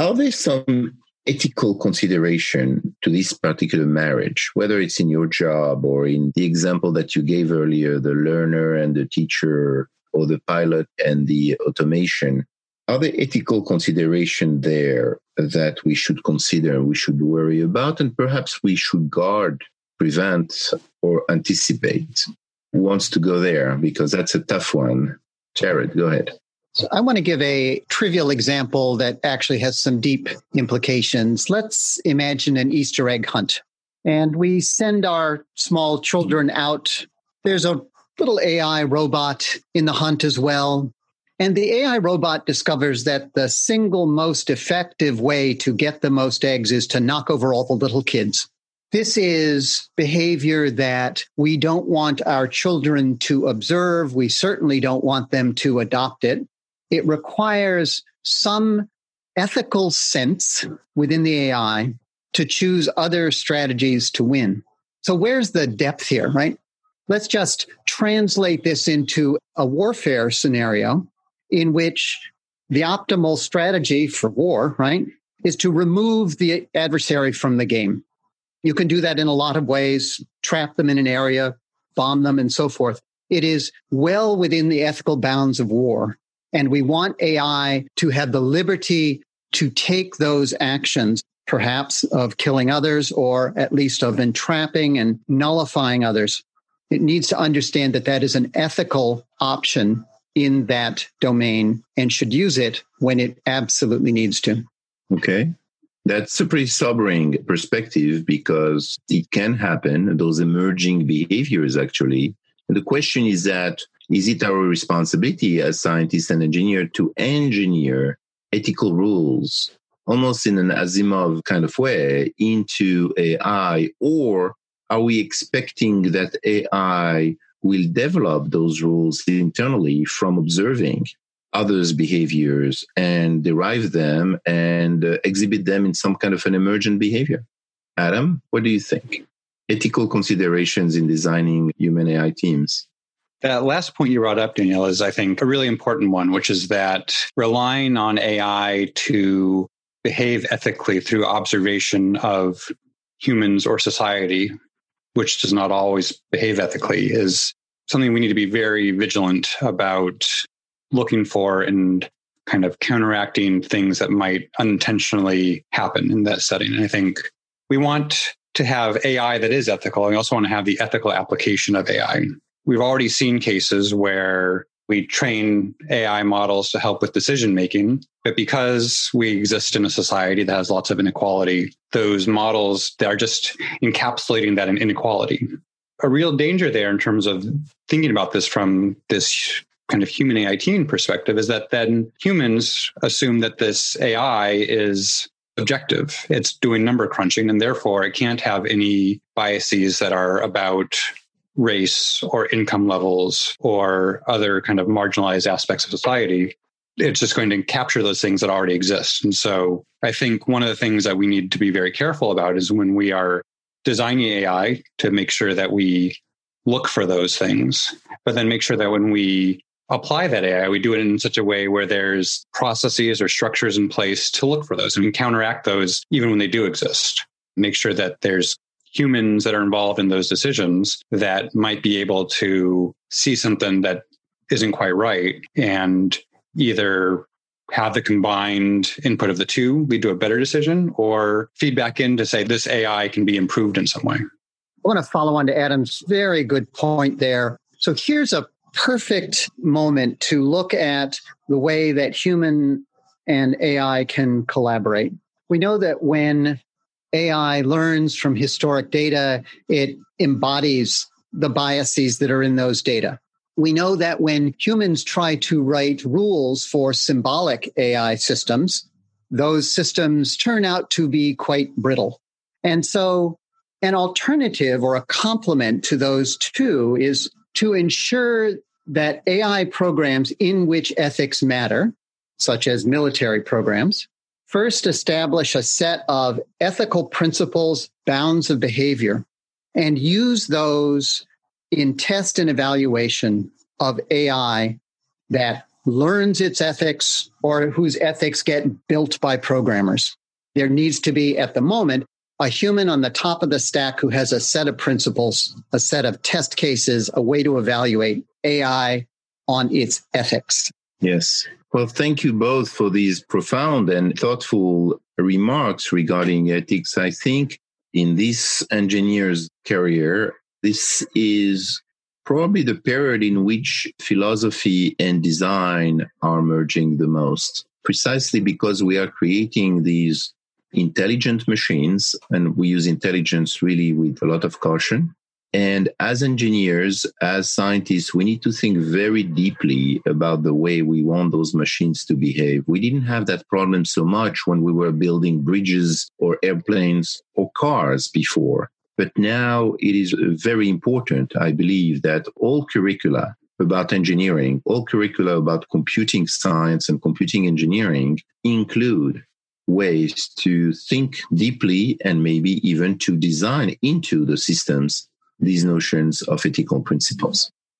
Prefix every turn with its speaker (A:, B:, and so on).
A: Are there some ethical consideration to this particular marriage, whether it's in your job or in the example that you gave earlier, the learner and the teacher, or the pilot and the automation? Are there ethical consideration there that we should consider, we should worry about, and perhaps we should guard, prevent, or anticipate? Who wants to go there? Because that's a tough one. Jared, go ahead.
B: So I want to give a trivial example that actually has some deep implications. Let's imagine an Easter egg hunt. And we send our small children out. There's a little AI robot in the hunt as well. And the AI robot discovers that the single most effective way to get the most eggs is to knock over all the little kids. This is behavior that we don't want our children to observe. We certainly don't want them to adopt it. It requires some ethical sense within the AI to choose other strategies to win. So, where's the depth here, right? Let's just translate this into a warfare scenario in which the optimal strategy for war, right, is to remove the adversary from the game. You can do that in a lot of ways, trap them in an area, bomb them, and so forth. It is well within the ethical bounds of war. And we want AI to have the liberty to take those actions, perhaps of killing others or at least of entrapping and nullifying others. It needs to understand that that is an ethical option in that domain and should use it when it absolutely needs to.
A: Okay. That's a pretty sobering perspective because it can happen, those emerging behaviors actually. And the question is that is it our responsibility as scientists and engineers to engineer ethical rules almost in an Asimov kind of way into AI? Or are we expecting that AI will develop those rules internally from observing others' behaviors and derive them and uh, exhibit them in some kind of an emergent behavior. Adam, what do you think? Ethical considerations in designing human AI teams.
C: That last point you brought up, Daniel, is I think a really important one, which is that relying on AI to behave ethically through observation of humans or society, which does not always behave ethically, is something we need to be very vigilant about looking for and kind of counteracting things that might unintentionally happen in that setting. And I think we want to have AI that is ethical. And we also want to have the ethical application of AI. We've already seen cases where we train AI models to help with decision making, but because we exist in a society that has lots of inequality, those models are just encapsulating that in inequality. A real danger there in terms of thinking about this from this kind of human AI team perspective is that then humans assume that this AI is objective. It's doing number crunching, and therefore it can't have any biases that are about race or income levels or other kind of marginalized aspects of society. It's just going to capture those things that already exist. And so I think one of the things that we need to be very careful about is when we are designing AI to make sure that we look for those things, but then make sure that when we apply that AI, we do it in such a way where there's processes or structures in place to look for those and counteract those even when they do exist. Make sure that there's humans that are involved in those decisions that might be able to see something that isn't quite right and either have the combined input of the two lead to a better decision or feedback in to say this AI can be improved in some way.
B: I want to follow on to Adam's very good point there. So here's a perfect moment to look at the way that human and AI can collaborate. We know that when AI learns from historic data, it embodies the biases that are in those data. We know that when humans try to write rules for symbolic AI systems, those systems turn out to be quite brittle. And so an alternative or a complement to those two is to ensure that AI programs in which ethics matter, such as military programs, first establish a set of ethical principles, bounds of behavior, and use those in test and evaluation of AI that learns its ethics or whose ethics get built by programmers. There needs to be, at the moment, a human on the top of the stack who has a set of principles, a set of test cases, a way to evaluate AI on its ethics.
A: Yes. Well, thank you both for these profound and thoughtful remarks regarding ethics. I think in this engineer's career, this is probably the period in which philosophy and design are merging the most, precisely because we are creating these intelligent machines, and we use intelligence really with a lot of caution. And as engineers, as scientists, we need to think very deeply about the way we want those machines to behave. We didn't have that problem so much when we were building bridges or airplanes or cars before. But now it is very important, I believe, that all curricula about engineering, all curricula about computing science and computing engineering include ways to think deeply and maybe even to design into the systems these notions of ethical principles.